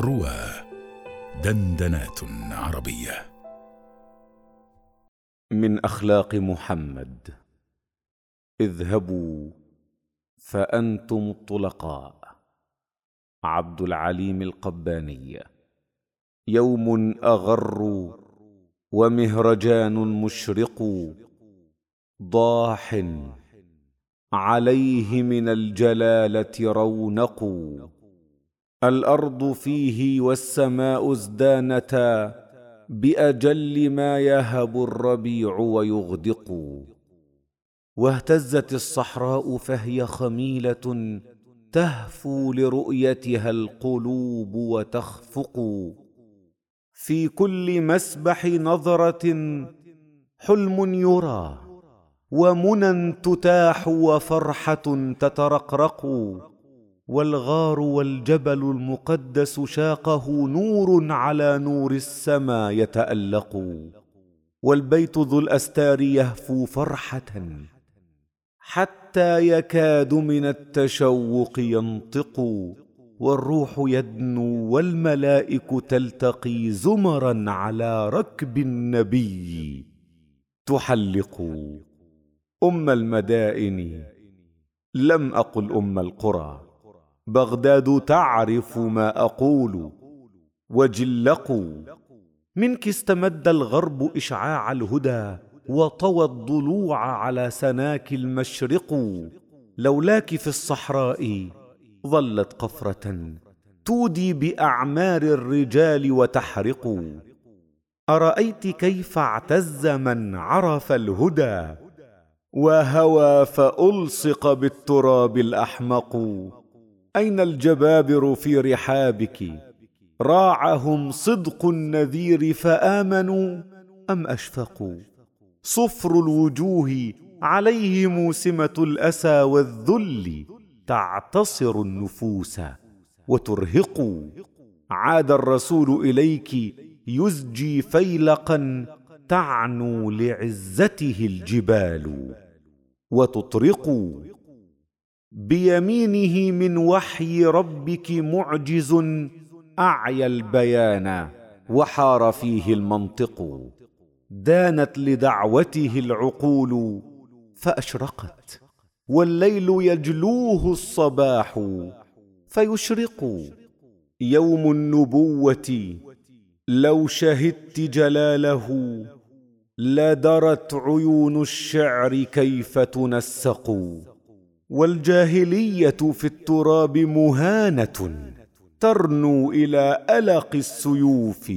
روى دندنات عربية. من أخلاق محمد. اذهبوا فأنتم الطلقاء. عبد العليم القباني. يوم أغر ومهرجان مشرق. ضاح عليه من الجلالة رونق. الأرض فيه والسماء ازدانتا بأجل ما يهب الربيع ويغدق. واهتزت الصحراء فهي خميلة تهفو لرؤيتها القلوب وتخفق. في كل مسبح نظرة حلم يرى ومنى تتاح وفرحة تترقرق. والغار والجبل المقدس شاقه نور على نور السما يتألق والبيت ذو الأستار يهفو فرحة حتى يكاد من التشوق ينطق والروح يدنو والملائك تلتقي زمرا على ركب النبي تحلق. أم المدائن لم أقل أم القرى. بغداد تعرف ما أقول. وجلقوا. منك استمد الغرب إشعاع الهدى وطوى الضلوع على سناك المشرق. لولاك في الصحراء ظلت قفرة تودي بأعمار الرجال وتحرق. أرأيت كيف اعتز من عرف الهدى وهوى فألصق بالتراب الأحمق. أين الجبابر في رحابك؟ راعهم صدق النذير فآمنوا أم أشفقوا؟ صفر الوجوه عليه موسمه الأسى والذل تعتصر النفوس وترهق عاد الرسول إليك يزجي فيلقا تعنو لعزته الجبال وتطرق بيمينه من وحي ربك معجز أعيا البيان وحار فيه المنطق. دانت لدعوته العقول فأشرقت والليل يجلوه الصباح فيشرق. يوم النبوة لو شهدت جلاله لدرت عيون الشعر كيف تنسق. والجاهلية في التراب مهانة ترنو إلى الق السيوف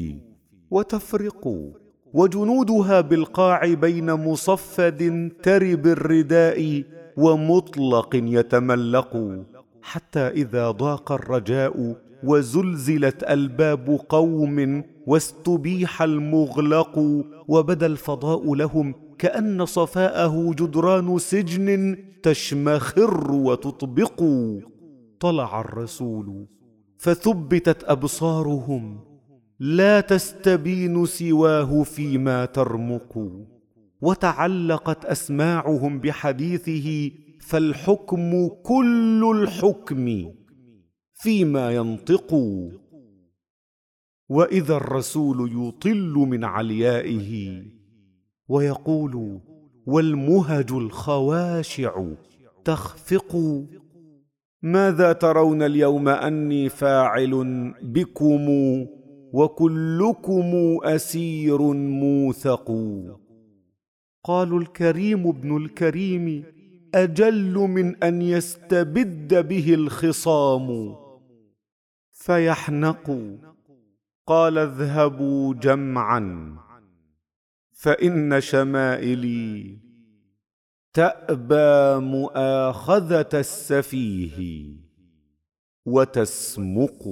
وتفرق وجنودها بالقاع بين مصفد ترب الرداء ومطلق يتملق حتى إذا ضاق الرجاء وزلزلت ألباب قوم واستبيح المغلق وبدا الفضاء لهم كأن صفاءه جدران سجن تشمخر وتطبق طلع الرسول فثبتت أبصارهم لا تستبين سواه فيما ترمق. وتعلقت أسماعهم بحديثه فالحكم كل الحكم فيما ينطق. وإذا الرسول يطل من عليائه ويقول والمهج الخواشع تخفق. ماذا ترون اليوم أني فاعل بكم وكلكم أسير موثق؟ قالوا الكريم ابن الكريم أجل من أن يستبد به الخصام. فيحنق. قال اذهبوا جمعا. فإن شمائلي تأبى مؤاخذة السفيه وتسمق